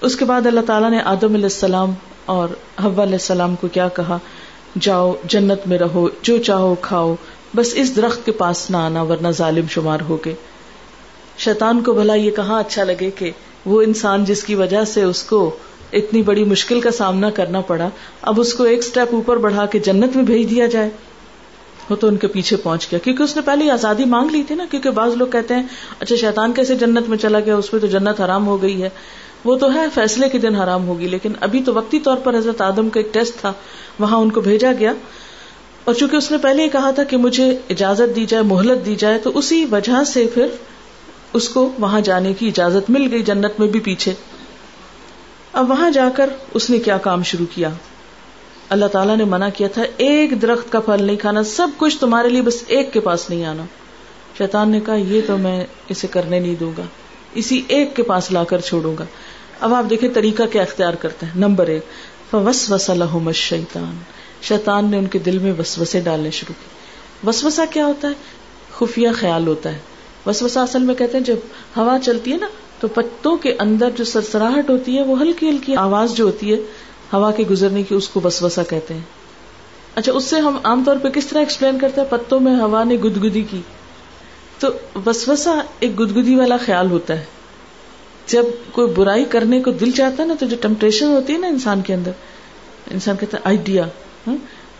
اس کے بعد اللہ تعالیٰ نے آدم علیہ السلام اور حوا علیہ السلام کو کیا کہا؟ جاؤ، جنت میں رہو، جو چاہو کھاؤ، بس اس درخت کے پاس نہ آنا ورنہ ظالم شمار ہو گئے۔ شیطان کو بھلا یہ کہاں اچھا لگے کہ وہ انسان جس کی وجہ سے اس کو اتنی بڑی مشکل کا سامنا کرنا پڑا، اب اس کو ایک سٹیپ اوپر بڑھا کے جنت میں بھیج دیا جائے۔ وہ تو ان کے پیچھے پہنچ گیا، کیونکہ اس نے پہلے آزادی مانگ لی تھی نا، کیونکہ بعض لوگ کہتے ہیں اچھا شیطان کیسے جنت میں چلا گیا، اس پہ تو جنت حرام ہو گئی ہے۔ وہ تو ہے، فیصلے کے دن حرام ہوگی، لیکن ابھی تو وقتی طور پر حضرت آدم کا ایک ٹیسٹ تھا، وہاں ان کو بھیجا گیا۔ اور چونکہ اس نے پہلے ہی کہا تھا کہ مجھے اجازت دی جائے، مہلت دی جائے، تو اسی وجہ سے پھر اس کو وہاں جانے کی اجازت مل گئی، جنت میں بھی پیچھے۔ اب وہاں جا کر اس نے کیا کام شروع کیا؟ اللہ تعالیٰ نے منع کیا تھا، ایک درخت کا پھل نہیں کھانا، سب کچھ تمہارے لیے بس ایک کے پاس نہیں آنا۔ شیطان نے کہا، یہ تو میں اسے کرنے نہیں دوں گا، اسی ایک کے پاس لا کر چھوڑوں گا۔ اب آپ دیکھیں طریقہ کیا اختیار کرتے ہیں۔ نمبر ایک فوس وس شیطان شیطان نے ان کے دل میں وسوسے ڈالنے شروع کی وسوسا کیا ہوتا ہے؟ خفیہ خیال ہوتا ہے۔ وسوسا اصل میں کہتے ہیں، جب ہوا چلتی ہے نا، تو پتوں کے اندر جو سرسراہٹ ہوتی ہے، وہ ہلکی ہلکی آواز جو ہوتی ہے، ہوا کے گزرنے کی اس کو وسوسا کہتے ہیں۔ اچھا اس سے ہم عام طور پہ کس طرح ایکسپلین کرتے ہیں؟ پتوں میں ہوا نے گدگدی کی۔ تو وسوسا ایک گدگدی والا خیال ہوتا ہے۔ جب کوئی برائی کرنے کو دل چاہتا ہے نا، تو جو ٹمپٹیشن ہوتی ہے نا انسان کے اندر، انسان کہتا ہے آئیڈیا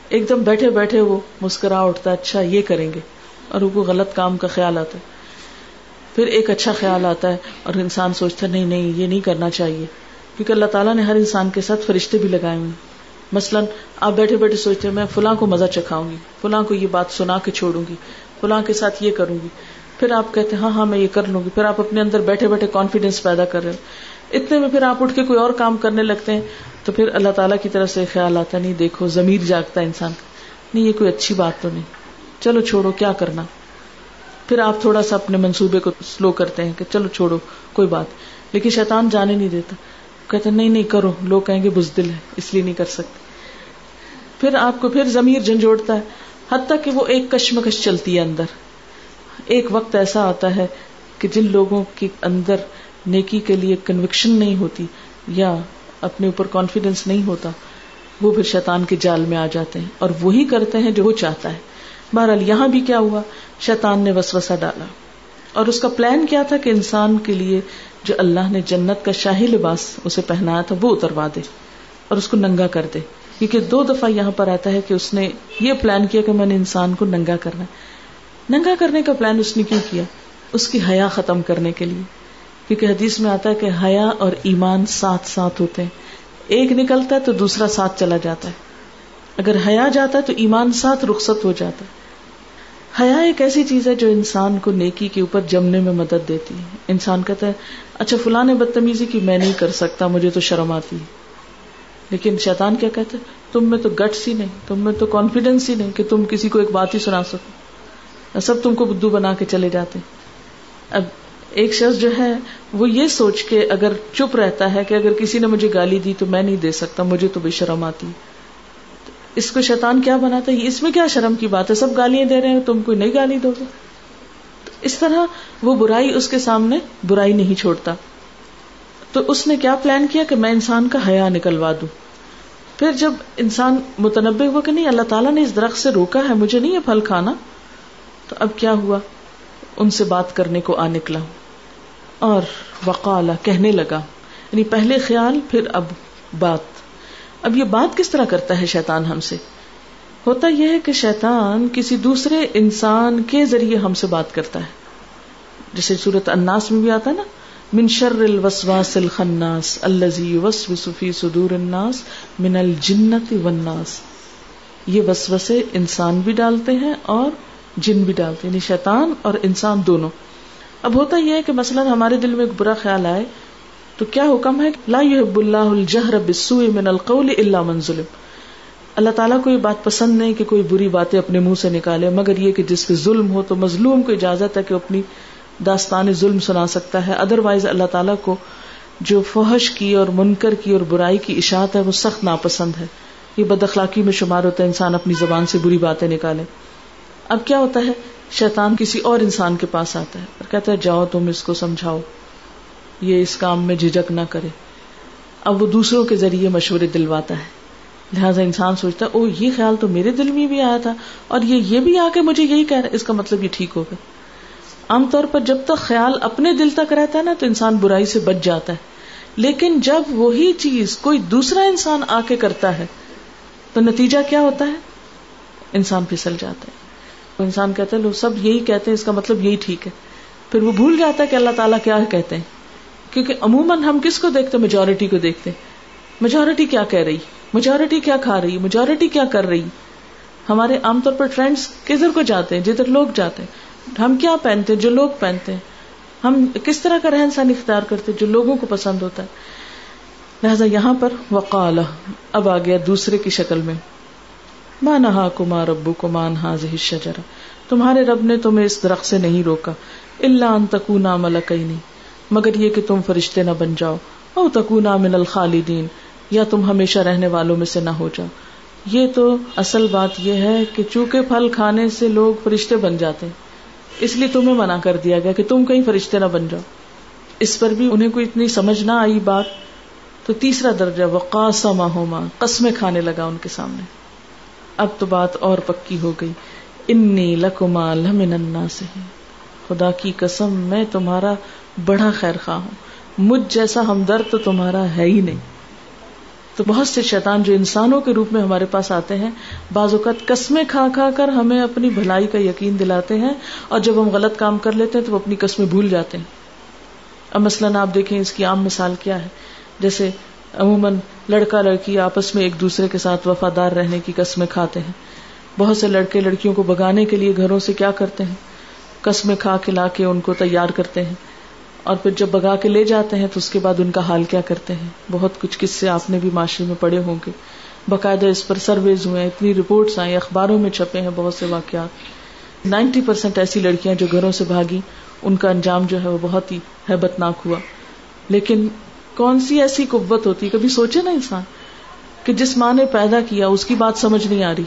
ایک دم بیٹھے بیٹھے وہ مسکرا اٹھتا ہے اچھا یہ کریں گے۔ اور وہ غلط کام کا خیال آتا ہے۔ پھر ایک اچھا خیال آتا ہے اور انسان سوچتا ہے، نہیں نہیں، یہ نہیں کرنا چاہیے۔ کیونکہ اللہ تعالیٰ نے ہر انسان کے ساتھ فرشتے بھی لگائے ہوئے مثلاً، آپ بیٹھے بیٹھے سوچتے ہیں، میں فلاں کو مزہ چکھاؤں گی، فلاں کو یہ بات سنا کے چھوڑوں گی، فلاں کے ساتھ یہ کروں گی۔ پھر آپ کہتے ہیں ہاں ہاں میں یہ کر لوں گی۔ پھر آپ اپنے اندر بیٹھے بیٹھے کانفیڈینس پیدا کر رہے ہو۔ اتنے میں پھر آپ اٹھ کے کوئی اور کام کرنے لگتے ہیں، تو پھر اللہ تعالیٰ کی طرف سے خیال آتا نہیں، دیکھو، ضمیر جاگتا ہے انسان نہیں، یہ کوئی اچھی بات تو نہیں۔ چلو چھوڑو، کیا کرنا؟ پھر آپ تھوڑا سا اپنے منصوبے کو سلو کرتے ہیں کہ چلو چھوڑو، کوئی بات۔ لیکن شیطان جانے نہیں دیتا۔ کہتے نہیں نہیں، کرو۔ لوگ کہیں گے، بزدل ہے اس لیے نہیں کر سکتے۔ پھر آپ کو پھر ضمیر جھنجھوڑتا ہے، حتیٰ کہ وہ ایک کشمکش چلتی ہے اندر۔ ایک وقت ایسا آتا ہے کہ جن لوگوں کے اندر نیکی کے لیے کنوکشن نہیں ہوتی یا اپنے اوپر کانفیڈینس نہیں ہوتا، وہ پھر شیطان کے جال میں آ جاتے ہیں اور وہی کرتے ہیں جو وہ چاہتا ہے۔ بہرحال یہاں بھی کیا ہوا؟ شیطان نے وسوسہ ڈالا۔ اور اس کا پلان کیا تھا کہ انسان کے لیے جو اللہ نے جنت کا شاہی لباس اسے پہنایا تھا، وہ اتروا دے اور اس کو ننگا کر دے۔ کیونکہ دو دفعہ یہاں پر آتا ہے کہ اس نے یہ پلان کیا کہ میں نے انسان کو ننگا کرنا ہے۔ ننگا کرنے کا پلان اس نے کیوں کیا؟ اس کی حیا ختم کرنے کے لیے۔ کیونکہ حدیث میں آتا ہے کہ حیا اور ایمان ساتھ ساتھ ہوتے ہیں۔ ایک نکلتا ہے تو دوسرا ساتھ چلا جاتا ہے۔ اگر حیا جاتا ہے تو ایمان ساتھ رخصت ہو جاتا ہے۔ حیا ایک ایسی چیز ہے جو انسان کو نیکی کے اوپر جمنے میں مدد دیتی ہے۔ انسان کہتا ہے اچھا فلاں نے بدتمیزی کی، میں نہیں کر سکتا، مجھے تو شرم آتی لیکن شیطان کیا کہتے تم میں تو گٹس ہی نہیں، تم میں تو کانفیڈینس ہی نہیں کہ تم کسی کو ایک بات ہی سنا سکو۔ سب تم کو بدھو بنا کے چلے جاتے۔ اب ایک شخص جو ہے، وہ یہ سوچ کے اگر چپ رہتا ہے کہ اگر کسی نے مجھے گالی دی تو میں نہیں دے سکتا، مجھے تو بے شرم آتی۔ اس کو شیطان کیا بناتا ہے؟ اس میں کیا شرم کی بات ہے؟ سب گالیاں دے رہے ہیں، تم کوئی نئی گالی دو گے۔ اس طرح وہ برائی اس کے سامنے برائی نہیں چھوڑتا۔ تو اس نے کیا پلان کیا کہ میں انسان کا حیا نکلوا دوں؟ پھر جب انسان متنوع ہوا کہ نہیں، اللہ تعالیٰ نے اس درخت سے روکا ہے، مجھے نہیں یہ پھل کھانا۔ تو اب کیا ہوا؟ ان سے بات کرنے کو آ نکلا۔ اور وقالا کہنے لگا یعنی پہلے خیال، پھر اب بات۔ اب یہ بات کس طرح کرتا ہے شیطان ہم سے؟ ہوتا یہ ہے کہ شیطان کسی دوسرے انسان کے ذریعے ہم سے بات کرتا ہے۔ جیسے صورت اناس میں بھی آتا ہے نا، من شر الوسواس الخناس الذي يوسوس في صدور الناس من الجنت والناس۔ یہ وسوسے انسان بھی ڈالتے ہیں اور جن بھی ڈالتے یعنی شیطان اور انسان دونوں۔ اب ہوتا یہ ہے کہ مثلا ہمارے دل میں ایک برا خیال آئے، تو کیا حکم ہے؟ لا يحب اللہ الجہر بالسوء من القول الا من ظلم۔ اللہ تعالیٰ کو یہ بات پسند نہیں کہ کوئی بری باتیں اپنے منہ سے نکالے، مگر یہ کہ جس پہ ظلم ہو تو مظلوم کو اجازت ہے کہ اپنی داستان ظلم سنا سکتا ہے۔ ادر وائز اللہ تعالیٰ کو جو فحش کی اور منکر کی اور برائی کی اشاعت ہے، وہ سخت ناپسند ہے۔ یہ بد اخلاقی میں شمار ہوتا ہے، انسان اپنی زبان سے بری باتیں نکالے۔ اب کیا ہوتا ہے؟ شیطان کسی اور انسان کے پاس آتا ہے اور کہتا ہے، جاؤ تم اس کو سمجھاؤ، یہ اس کام میں جھجک نہ کرے۔ اب وہ دوسروں کے ذریعے مشورے دلواتا ہے۔ لہٰذا انسان سوچتا ہے او یہ خیال تو میرے دل میں بھی آیا تھا اور یہ یہ بھی آ کے مجھے یہی کہہ رہا ہے۔ اس کا مطلب یہ ٹھیک ہوگا۔ عام طور پر جب تک خیال اپنے دل تک رہتا ہے نا، تو انسان برائی سے بچ جاتا ہے۔ لیکن جب وہی چیز کوئی دوسرا انسان آ کے کرتا ہے، تو نتیجہ کیا ہوتا ہے؟ انسان پھسل جاتا ہے۔ انسان کہتا ہے، لوگ سب یہی کہتے ہیں، اس کا مطلب یہی ٹھیک ہے۔ پھر وہ بھول جاتا ہے کہ اللہ تعالیٰ کیا کہتے ہیں۔ کیونکہ عموماً ہم کس کو دیکھتے میجورٹی کو دیکھتے میجورٹی کیا کہہ رہی؟ میجورٹی کیا کھا رہی؟ میجورٹی کیا کر رہی؟ ہمارے عام طور پر ٹرینڈس کدھر کو جاتے ہیں؟ جدھر لوگ جاتے ہیں۔ ہم کیا پہنتے ہیں؟ جو لوگ پہنتے ہیں۔ ہم کس طرح کا رہن سہن اختیار کرتے جو لوگوں کو پسند ہوتا ہے۔ لہذا یہاں پر وقال اب آ گیا دوسرے کی شکل میں۔ ماں کمار ابو کو مان ہاں شجرا تمہارے رب نے تمہیں اس درخت سے نہیں روکا اللہ ان تکونا ملک مگر یہ کہ تم فرشتے نہ بن جاؤ، او تکونا من الخالدین، یا تم ہمیشہ رہنے والوں میں سے نہ ہو جاؤ۔ یہ تو اصل بات یہ ہے کہ چونکہ پھل کھانے سے لوگ فرشتے بن جاتے ہیں، اس لیے تمہیں منع کر دیا گیا کہ تم کہیں فرشتے نہ بن جاؤ۔ اس پر بھی انہیں کوئی اتنی سمجھ نہ آئی بات۔ تو تیسرا درجہ وقاسما ہوما قسمیں کھانے لگا ان کے سامنے۔ اب تو بات اور پکی ہو گئی۔ انی لکما لمن الناس۔ خدا کی قسم، میں تمہارا بڑا خیر خواہ ہوں۔ مجھ جیسا ہمدرد تو تمہارا ہے ہی نہیں۔ تو بہت سے شیطان جو انسانوں کے روپ میں ہمارے پاس آتے ہیں، بعض اوقات قسمیں کھا کھا کر ہمیں اپنی بھلائی کا یقین دلاتے ہیں، اور جب ہم غلط کام کر لیتے ہیں تو وہ اپنی قسمیں بھول جاتے ہیں۔ اب مثلاً آپ دیکھیں اس کی عام مثال کیا ہے۔ جیسے عموماً لڑکا لڑکی آپس میں ایک دوسرے کے ساتھ وفادار رہنے کی قسمیں کھاتے ہیں۔ بہت سے لڑکے لڑکیوں کو بگانے کے لیے گھروں سے کیا کرتے ہیں؟ قسمیں کھا کے لا کے ان کو تیار کرتے ہیں۔ اور پھر جب بگا کے لے جاتے ہیں تو اس کے بعد ان کا حال کیا کرتے ہیں؟ بہت کچھ کس سے آپ نے بھی معاشرے میں پڑے ہوں گے۔ باقاعدہ اس پر سرویز ہوئے اتنی رپورٹس آئی اخباروں میں چھپے ہیں بہت سے واقعات۔ نائنٹی پرسینٹ ایسی لڑکیاں جو گھروں سے بھاگی ان کا انجام جو ہے وہ بہت ہی ہیبت ناک ہوا۔ لیکن کون سی ایسی قوت ہوتی کبھی سوچے نا انسان کہ جس ماں نے پیدا کیا اس کی بات سمجھ نہیں آ رہی،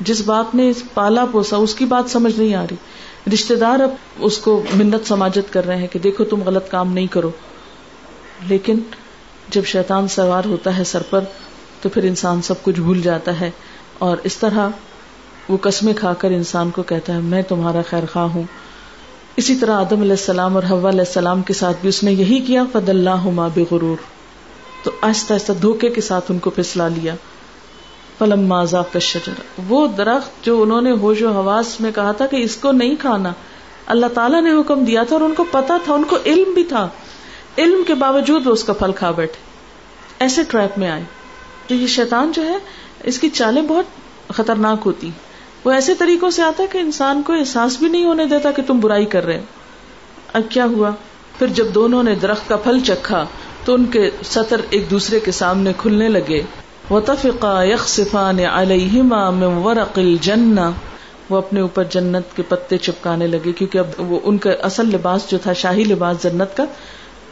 جس باپ نے پالا پوسا اس کی بات سمجھ نہیں آ رہی۔ رشتے دار اب اس کو منت سماجت کر رہے ہیں کہ دیکھو تم غلط کام نہیں کرو۔ لیکن جب شیطان سوار ہوتا ہے سر پر، تو پھر انسان سب کچھ بھول جاتا ہے۔ اور اس طرح وہ قسمیں کھا کر انسان کو کہتا ہے، میں تمہارا خیر خواہ ہوں۔ اسی طرح آدم علیہ السلام اور حوا علیہ السلام کے ساتھ بھی اس نے یہی کیا فد اللہ بے غرور تو آہستہ آہستہ دھوکے کے ساتھ ان کو پھسلا لیا۔ فلم ماضا کا شجر وہ درخت جو انہوں نے ہوش و حواس میں کہا تھا کہ اس کو نہیں کھانا، اللہ تعالیٰ نے حکم دیا تھا اور ان کو پتا تھا، ان کو علم بھی تھا۔ علم کے باوجود وہ اس کا پھل کھا بیٹھے۔ ایسے ٹریپ میں آئے۔ تو یہ شیطان جو ہے، اس کی چالیں بہت خطرناک ہوتی۔ وہ ایسے طریقوں سے آتا ہے کہ انسان کو احساس بھی نہیں ہونے دیتا کہ تم برائی کر رہے اب کیا ہوا؟ پھر جب دونوں نے درخت کا پھل چکھا تو ان کے سطر ایک دوسرے کے سامنے کھلنے لگے۔ وطفقا يخصفان عليهما من ورق الجنة۔ وہ اپنے اوپر جنت کے پتے چپکانے لگے کیونکہ اب وہ ان کا اصل لباس جو تھا، شاہی لباس جنت کا،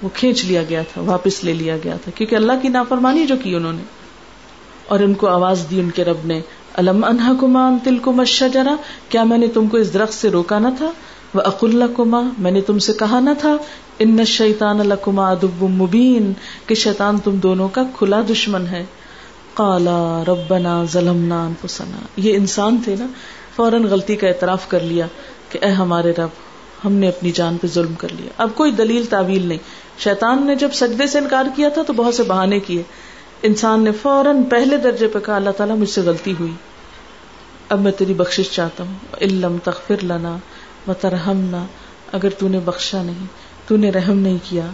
وہ کھینچ لیا گیا تھا، واپس لے لیا گیا تھا۔ کیونکہ اللہ کی نافرمانی جو کی انہوں نے، اور ان کو آواز دی ان کے رب نے۔ الم انہا کما تل کو جرا کیا میں نے تم کو اس درخت سے روکا نہ تھا؟ وہ اق اللہ کما میں نے تم سے کہا نہ تھا، ان شیطان الکما ادب مبین، کہ شیطان تم دونوں کا کھلا دشمن ہے۔ کالا ربنا ظلمنا انفسنا۔ یہ انسان تھے نا، فوراً غلطی کا اعتراف کر لیا کہ اے ہمارے رب، ہم نے اپنی جان پہ ظلم کر لیا۔ اب کوئی دلیل تعویل نہیں۔ شیطان نے جب سجدے سے انکار کیا تھا تو بہت سے بہانے کیے۔ انسان نے فوراً پہلے درجے پہ کہا اللہ تعالیٰ مجھ سے غلطی ہوئی۔ اب میں تیری بخش چاہتا ہوں۔ علم تخفر لنا و ترہمنا اگر تو نے بخشا نہیں، تو نے رحم نہیں کیا۔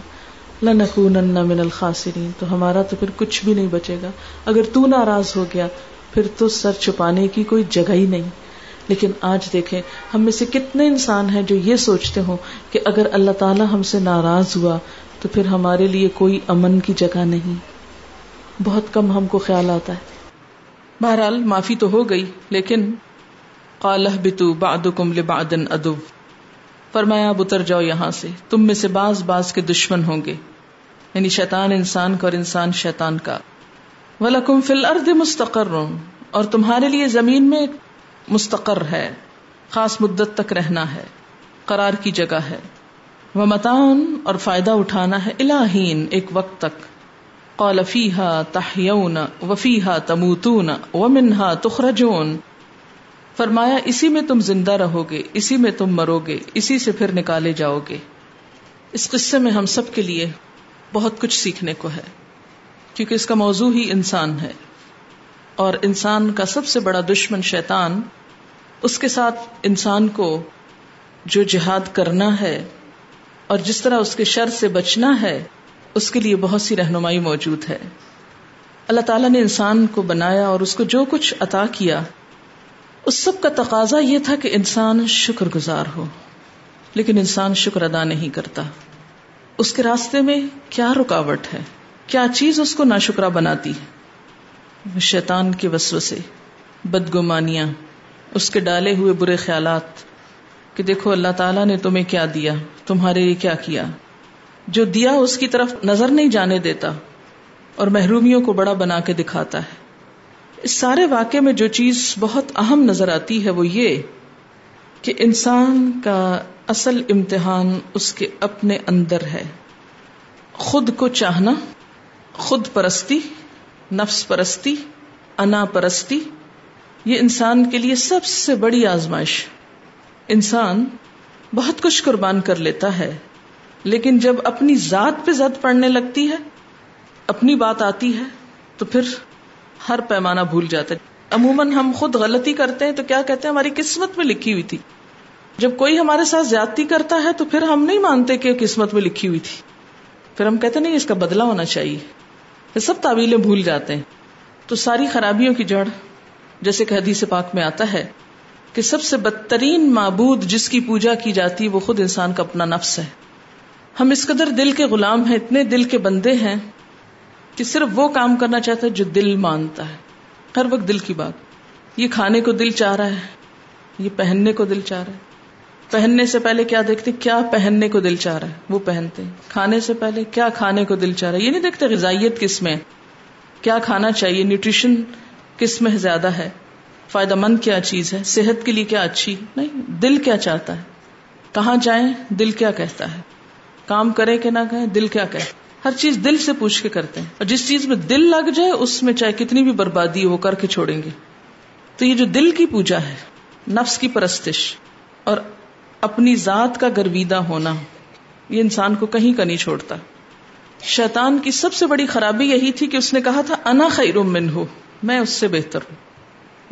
لنکونن من الخاسرین، تو ہمارا تو پھر کچھ بھی نہیں بچے گا۔ اگر تو ناراض ہو گیا، پھر تو سر چھپانے کی کوئی جگہ ہی نہیں۔ لیکن آج دیکھیں، ہم میں سے کتنے انسان ہیں جو یہ سوچتے ہوں کہ اگر اللہ تعالیٰ ہم سے ناراض ہوا، تو پھر ہمارے لیے کوئی امن کی جگہ نہیں۔ بہت کم ہم کو خیال آتا ہے۔ بہرحال معافی تو ہو گئی، لیکن قالح بتو بعدکم لبعدن ادب فرمایا، اب اتر جاؤ یہاں سے، تم میں سے باز باز کے دشمن ہوں گے۔ یعنی شیطان انسان کا اور انسان شیطان کا۔ ولکم فی الارض مستقر۔ اور تمہارے لیے زمین میں مستقر ہے، خاص مدت تک رہنا ہے، قرار کی جگہ ہے۔ وہ متان اور فائدہ اٹھانا ہے الہین، ایک وقت تک۔ قال فيها تحيون وفيها تموتون ومنها تخرجون۔ فرمایا، اسی میں تم زندہ رہو گے اسی میں تم مرو گے اسی سے پھر نکالے جاؤ گے اس قصے میں ہم سب کے لیے بہت کچھ سیکھنے کو ہے، کیونکہ اس کا موضوع ہی انسان ہے۔ اور انسان کا سب سے بڑا دشمن شیطان، اس کے ساتھ انسان کو جو جہاد کرنا ہے اور جس طرح اس کے شر سے بچنا ہے اس کے لیے بہت سی رہنمائی موجود ہے۔ اللہ تعالیٰ نے انسان کو بنایا اور اس کو جو کچھ عطا کیا، اس سب کا تقاضا یہ تھا کہ انسان شکر گزار ہو۔ لیکن انسان شکر ادا نہیں کرتا۔ اس کے راستے میں کیا رکاوٹ ہے؟ کیا چیز اس کو ناشکرا بناتی ہے؟ شیطان کے وسو سے بدگمانیاں، اس کے ڈالے ہوئے برے خیالات کہ دیکھو اللہ تعالیٰ نے تمہیں کیا دیا، تمہارے لیے کیا کیا؟ جو دیا اس کی طرف نظر نہیں جانے دیتا اور محرومیوں کو بڑا بنا کے دکھاتا ہے۔ اس سارے واقعے میں جو چیز بہت اہم نظر آتی ہے وہ یہ کہ انسان کا اصل امتحان اس کے اپنے اندر ہے۔ خود کو چاہنا، خود پرستی، نفس پرستی، انا پرستی، یہ انسان کے لیے سب سے بڑی آزمائش۔ انسان بہت کچھ قربان کر لیتا ہے۔ لیکن جب اپنی ذات پہ زد پڑنے لگتی ہے، اپنی بات آتی ہے، تو پھر ہر پیمانہ بھول جاتا ہے۔ عموماً ہم خود غلطی کرتے ہیں تو کیا کہتے ہیں، ہماری قسمت میں لکھی ہوئی تھی۔ جب کوئی ہمارے ساتھ زیادتی کرتا ہے تو پھر ہم نہیں مانتے کہ قسمت میں لکھی ہوئی تھی۔ پھر ہم کہتے نہیں، اس کا بدلا ہونا چاہیے۔ یہ سب تعویلیں بھول جاتے ہیں۔ تو ساری خرابیوں کی جڑ، جیسے کہ حدیث پاک میں آتا ہے کہ سب سے بدترین معبود جس کی پوجا کی جاتی وہ خود انسان کا اپنا نفس ہے۔ ہم اس قدر دل کے غلام ہیں، اتنے دل کے بندے ہیں کہ صرف وہ کام کرنا چاہتا ہے جو دل مانتا ہے۔ ہر وقت دل کی بات۔ یہ کھانے کو دل چاہ رہا ہے، یہ پہننے کو دل چاہ رہا ہے۔ پہننے سے پہلے کیا دیکھتے؟ کیا پہننے کو دل چاہ رہا ہے؟ وہ پہنتے۔ کھانے سے پہلے کیا کھانے کو دل چاہ رہا ہے؟ یہ نہیں دیکھتے غذائیت کس میں کیا کھانا چاہیے؟ نیوٹریشن کس میں زیادہ ہے؟ فائدہ مند کیا چیز ہے؟ صحت کے لیے کیا اچھی؟ نہیں، دل کیا چاہتا ہے؟ کہاں جائیں؟ دل کیا کہتا ہے؟ کام کرے کہ نہ کہیں دل کیا کہ ہر چیز دل سے پوچھ کے کرتے ہیں۔ اور جس چیز میں دل لگ جائے، اس میں چاہے کتنی بھی بربادی وہ کر کے چھوڑیں گے۔ تو یہ جو دل کی پوجا ہے، نفس کی پرستش اور اپنی ذات کا گرویدہ ہونا، یہ انسان کو کہیں کا نہیں چھوڑتا۔ شیطان کی سب سے بڑی خرابی یہی تھی کہ اس نے کہا تھا، انا خیر من ہو میں اس سے بہتر ہوں۔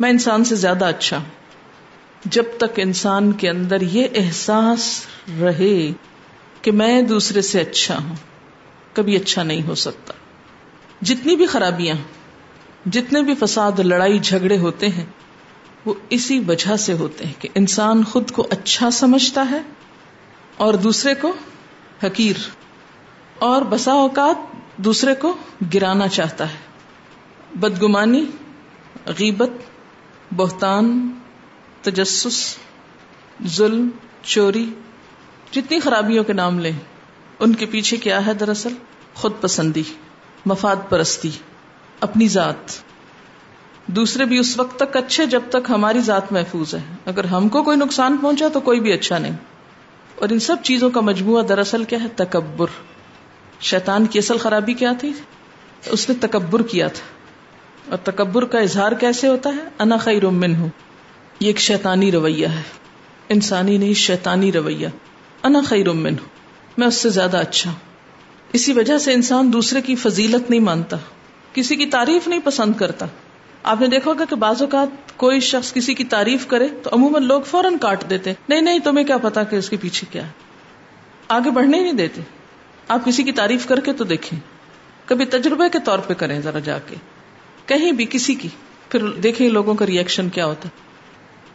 میں انسان سے زیادہ اچھا جب تک انسان کے اندر یہ احساس رہے کہ میں دوسرے سے اچھا ہوں، کبھی اچھا نہیں ہو سکتا۔ جتنی بھی خرابیاں جتنے بھی فساد لڑائی جھگڑے ہوتے ہیں، وہ اسی وجہ سے ہوتے ہیں کہ انسان خود کو اچھا سمجھتا ہے اور دوسرے کو حقیر، اور بسا اوقات دوسرے کو گرانا چاہتا ہے۔ بدگمانی، غیبت، بہتان، تجسس، ظلم، چوری جتنی خرابیوں کے نام لیں، ان کے پیچھے کیا ہے دراصل؟ خود پسندی، مفاد پرستی، اپنی ذات۔ دوسرے بھی اس وقت تک اچھے جب تک ہماری ذات محفوظ ہے۔ اگر ہم کو کوئی نقصان پہنچا تو کوئی بھی اچھا نہیں۔ اور ان سب چیزوں کا مجموعہ دراصل کیا ہے؟ تکبر۔ شیطان کی اصل خرابی کیا تھی؟ اس نے تکبر کیا تھا۔ اور تکبر کا اظہار کیسے ہوتا ہے؟ انا خیر من ہوں یہ ایک شیطانی رویہ ہے۔ انسانی نہیں، شیطانی رویہ۔ انا خیر من میں اس سے زیادہ اچھا۔ اسی وجہ سے انسان دوسرے کی فضیلت نہیں مانتا، کسی کی تعریف نہیں پسند کرتا۔ آپ نے دیکھا ہوگا کہ بعض اوقات کوئی شخص کسی کی تعریف کرے تو عموماً لوگ فوراً کاٹ دیتے نہیں نہیں، تمہیں کیا پتا کہ اس کے پیچھے کیا ہے؟ آگے بڑھنے نہیں دیتے۔ آپ کسی کی تعریف کر کے تو دیکھیں۔ کبھی تجربے کے طور پہ کریں ذرا جا کے۔ کہیں بھی کسی کی، پھر دیکھیں لوگوں کا ریئیکشن کیا ہوتا ہے۔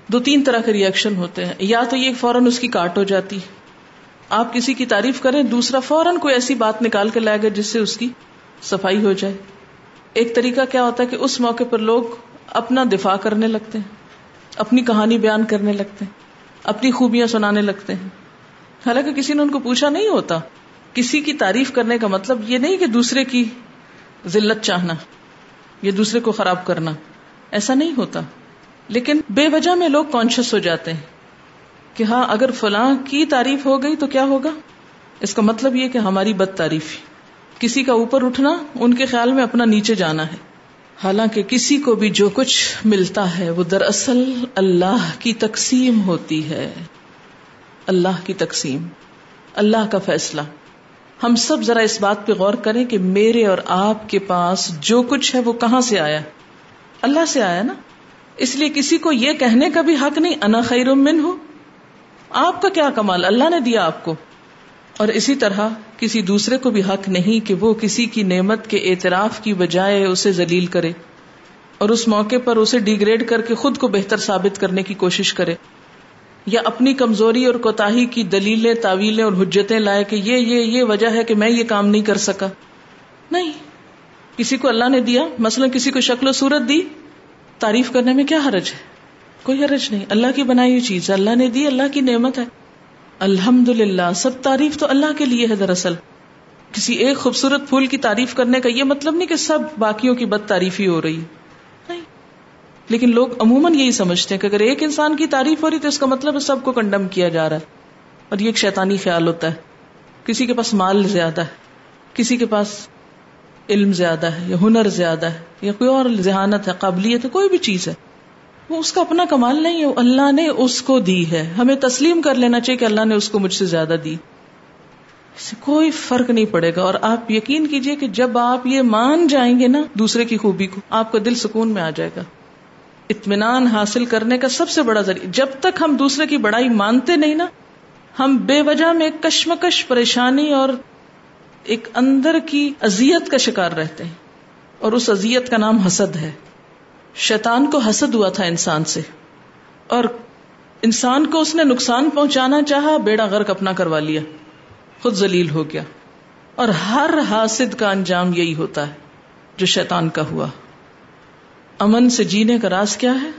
دو تین طرح کے ریئیکشن ہوتے ہیں۔ یا تو یہ فوراً اس کی کاٹ ہو جاتی آپ کسی کی تعریف کریں، دوسرا فوراً کوئی ایسی بات نکال کے لائے گا جس سے اس کی صفائی ہو جائے۔ ایک طریقہ کیا ہوتا ہے کہ اس موقع پر لوگ اپنا دفاع کرنے لگتے ہیں، اپنی کہانی بیان کرنے لگتے ہیں، اپنی خوبیاں سنانے لگتے ہیں۔ حالانکہ کسی نے ان کو پوچھا نہیں ہوتا، کسی کی تعریف کرنے کا مطلب یہ نہیں کہ دوسرے کی ذلت چاہنا، یا دوسرے کو خراب کرنا، ایسا نہیں ہوتا۔ لیکن بے وجہ میں لوگ کانشیس ہو جاتے ہیں۔ کہ ہاں اگر فلاں کی تعریف ہو گئی تو کیا ہوگا؟ اس کا مطلب یہ کہ ہماری بد تعریف کسی کا اوپر اٹھنا، ان کے خیال میں اپنا نیچے جانا ہے۔ حالانکہ کسی کو بھی جو کچھ ملتا ہے، وہ دراصل اللہ کی تقسیم ہوتی ہے۔ اللہ کی تقسیم۔ اللہ کا فیصلہ۔ ہم سب ذرا اس بات پہ غور کریں کہ میرے اور آپ کے پاس جو کچھ ہے، وہ کہاں سے آیا؟ اللہ سے آیا نا؟ اس لیے کسی کو یہ کہنے کا بھی حق نہیں، انا خیر من ہو۔ آپ کا کیا کمال؟ اللہ نے دیا آپ کو۔ اور اسی طرح کسی دوسرے کو بھی حق نہیں کہ وہ کسی کی نعمت کے اعتراف کی بجائے اسے ذلیل کرے اور اس موقع پر اسے ڈیگریڈ کر کے خود کو بہتر ثابت کرنے کی کوشش کرے۔ یا اپنی کمزوری اور کوتاہی کی دلیلیں، تعویلیں اور حجتیں لائے کہ یہ یہ یہ وجہ ہے کہ میں یہ کام نہیں کر سکا۔ نہیں۔ کسی کو اللہ نے دیا؟ مثلا کسی کو شکل و صورت دی؟ تعریف کرنے میں کیا حرج ہے؟ کوئی حرج نہیں۔ اللہ کی بنائی ہوئی چیز اللہ نے دی، اللہ کی نعمت ہے۔ الحمد للہ سب تعریف تو اللہ کے لیے ہے دراصل۔ کسی ایک خوبصورت پھول کی تعریف کرنے کا یہ مطلب نہیں کہ سب باقیوں کی بد تعریفی ہو رہی۔ نہیں۔ لیکن لوگ عموماً یہی سمجھتے ہیں کہ اگر ایک انسان کی تعریف ہو رہی تو اس کا مطلب سب کو کنڈم کیا جا رہا ہے۔ اور یہ ایک شیطانی خیال ہوتا ہے۔ کسی کے پاس مال زیادہ ہے، کسی کے پاس علم زیادہ ہے یا ہنر زیادہ ہے یا کوئی اور ذہانت ہے، قابلیت ہے، کوئی بھی چیز ہے۔ وہ اس کا اپنا کمال نہیں ہے اللہ نے اس کو دی ہے۔ ہمیں تسلیم کر لینا چاہیے کہ اللہ نے اس کو مجھ سے زیادہ دی۔ سے کوئی فرق نہیں پڑے گا۔ اور آپ یقین کیجیے کہ جب آپ یہ مان جائیں گے نا دوسرے کی خوبی کو، آپ کا دل سکون میں آ جائے گا۔ اطمینان حاصل کرنے کا سب سے بڑا ذریعہ، جب تک ہم دوسرے کی بڑائی مانتے نہیں نا، ہم بے وجہ میں کشمکش، پریشانی اور ایک اندر کی ازیت کا شکار رہتے ہیں۔ اور اس ازیت کا نام حسد ہے۔ شیطان کو حسد ہوا تھا انسان سے۔ اور انسان کو اس نے نقصان پہنچانا چاہا، بیڑا غرق اپنا کروا لیا۔ خود ذلیل ہو گیا۔ اور ہر حاسد کا انجام یہی ہوتا ہے، جو شیطان کا ہوا۔ امن سے جینے کا راز کیا ہے؟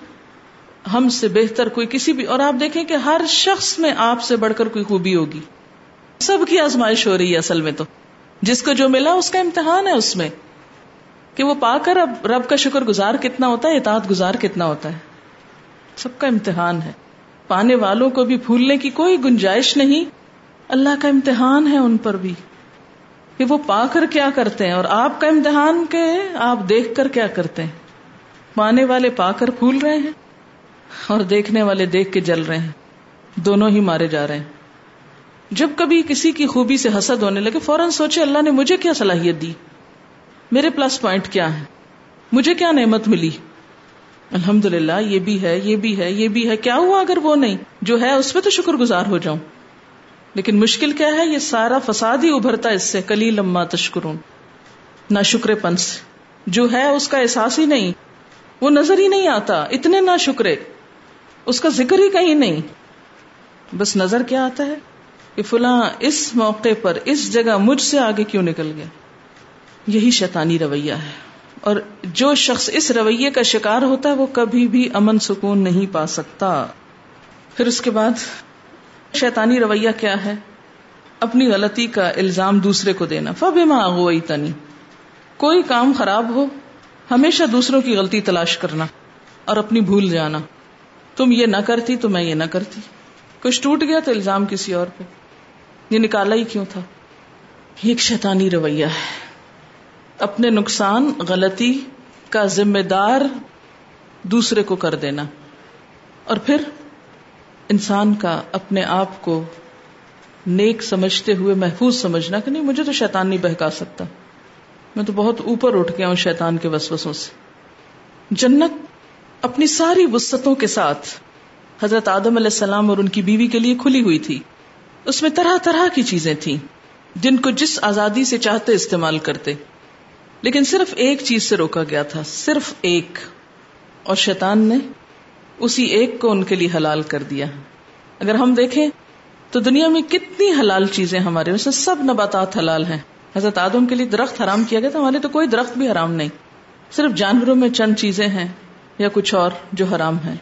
ہم سے بہتر کوئی کسی بھی۔ اور آپ دیکھیں کہ ہر شخص میں آپ سے بڑھ کر کوئی خوبی ہوگی۔ سب کی آزمائش ہو رہی ہے اصل میں تو۔ جس کو جو ملا اس کا امتحان ہے اس میں۔ کہ وہ پا کر اب رب کا شکر گزار کتنا ہوتا ہے، اطاعت گزار کتنا ہوتا ہے۔ سب کا امتحان ہے۔ پانے والوں کو بھی پھولنے کی کوئی گنجائش نہیں۔ اللہ کا امتحان ہے ان پر بھی۔ کہ وہ پا کر کیا کرتے ہیں اور آپ کا امتحان کے آپ دیکھ کر کیا کرتے ہیں۔ پانے والے پا کر پھول رہے ہیں اور دیکھنے والے دیکھ کے جل رہے ہیں۔ دونوں ہی مارے جا رہے ہیں۔ جب کبھی کسی کی خوبی سے حسد ہونے لگے، فوراً سوچے اللہ نے مجھے کیا صلاحیت دی۔ میرے پلس پوائنٹ کیا ہے؟ مجھے کیا نعمت ملی؟ الحمد للہ یہ بھی ہے، یہ بھی ہے، یہ بھی ہے۔ کیا ہوا اگر وہ نہیں؟ جو ہے، اس پہ تو شکر گزار ہو جاؤں۔ لیکن مشکل کیا ہے؟ یہ سارا فساد ہی ابھرتا اس سے۔ کلی لما تشکرون۔ نہ شکر پنس۔ جو ہے، اس کا احساس ہی نہیں۔ وہ نظر ہی نہیں آتا۔ اتنے نہ شکرے۔ اس کا ذکر ہی کہیں نہیں۔ بس نظر کیا آتا ہے؟ کہ فلاں اس موقع پر، اس جگہ مجھ سے آگے کیوں نکل گیا؟ یہی شیطانی رویہ ہے۔ اور جو شخص اس رویے کا شکار ہوتا ہے، وہ کبھی بھی امن سکون نہیں پا سکتا۔ پھر اس کے بعد، شیطانی رویہ کیا ہے؟ اپنی غلطی کا الزام دوسرے کو دینا۔ فبما اغوئی تنی کوئی کام خراب ہو، ہمیشہ دوسروں کی غلطی تلاش کرنا اور اپنی بھول جانا۔ تم یہ نہ کرتی تو میں یہ نہ کرتی۔ کچھ ٹوٹ گیا تو الزام کسی اور پہ۔ یہ نکالا ہی کیوں تھا؟ یہ ایک شیطانی رویہ ہے۔ اپنے نقصان غلطی کا ذمہ دار دوسرے کو کر دینا اور پھر انسان کا اپنے آپ کو نیک سمجھتے ہوئے محفوظ سمجھنا کہ نہیں، مجھے تو شیطان نہیں بہکا سکتا۔ میں تو بہت اوپر اٹھ گیا ہوں شیطان کے وسوسوں سے۔ جنت اپنی ساری وسطوں کے ساتھ حضرت آدم علیہ السلام اور ان کی بیوی کے لیے کھلی ہوئی تھی۔ اس میں طرح طرح کی چیزیں تھیں، جن کو جس آزادی سے چاہتے استعمال کرتے۔ لیکن صرف ایک چیز سے روکا گیا تھا، صرف ایک۔ اور شیطان نے اسی ایک کو ان کے لیے حلال کر دیا۔ اگر ہم دیکھیں تو دنیا میں کتنی حلال چیزیں ہمارے، اس میں سب نباتات حلال ہیں۔ حضرت آدم کے لیے درخت حرام کیا گیا تھا، ہمارے تو کوئی درخت بھی حرام نہیں۔ صرف جانوروں میں چند چیزیں ہیں یا کچھ اور جو حرام ہے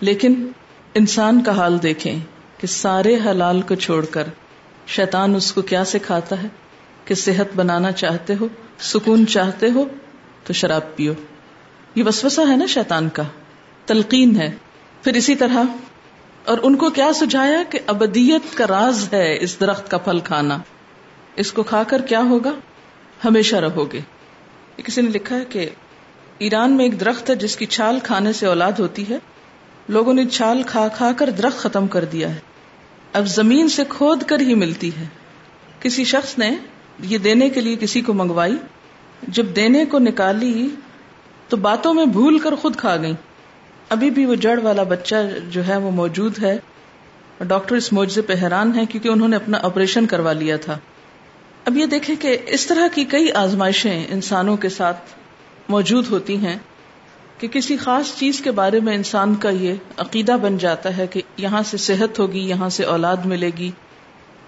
لیکن انسان کا حال دیکھیں کہ سارے حلال کو چھوڑ کر شیطان اس کو کیا سکھاتا ہے؟ کہ صحت بنانا چاہتے ہو سکون چاہتے ہو تو شراب پیو۔ یہ وسوسہ ہے نا شیطان کا۔ تلقین ہے۔ پھر اسی طرح، اور ان کو کیا سجایا کہ ابدیت کا راز ہے اس درخت کا پھل کھانا۔ اس کو کھا کر کیا ہوگا؟ ہمیشہ رہو گے۔ کسی نے لکھا ہے کہ ایران میں ایک درخت ہے جس کی چھال کھانے سے اولاد ہوتی ہے۔ لوگوں نے چھال کھا کھا کر درخت ختم کر دیا ہے۔ اب زمین سے کھود کر ہی ملتی ہے۔ کسی شخص نے یہ دینے کے لیے کسی کو منگوائی؟ جب دینے کو نکالی تو باتوں میں بھول کر خود کھا گئی ابھی بھی وہ جڑ والا بچہ جو ہے وہ موجود ہے۔ ڈاکٹر اس معجزے پہ حیران ہے کیونکہ انہوں نے اپنا آپریشن کروا لیا تھا۔ اب یہ دیکھیں کہ اس طرح کی کئی آزمائشیں انسانوں کے ساتھ موجود ہوتی ہیں کہ کسی خاص چیز کے بارے میں انسان کا یہ عقیدہ بن جاتا ہے کہ یہاں سے صحت ہوگی، یہاں سے اولاد ملے گی۔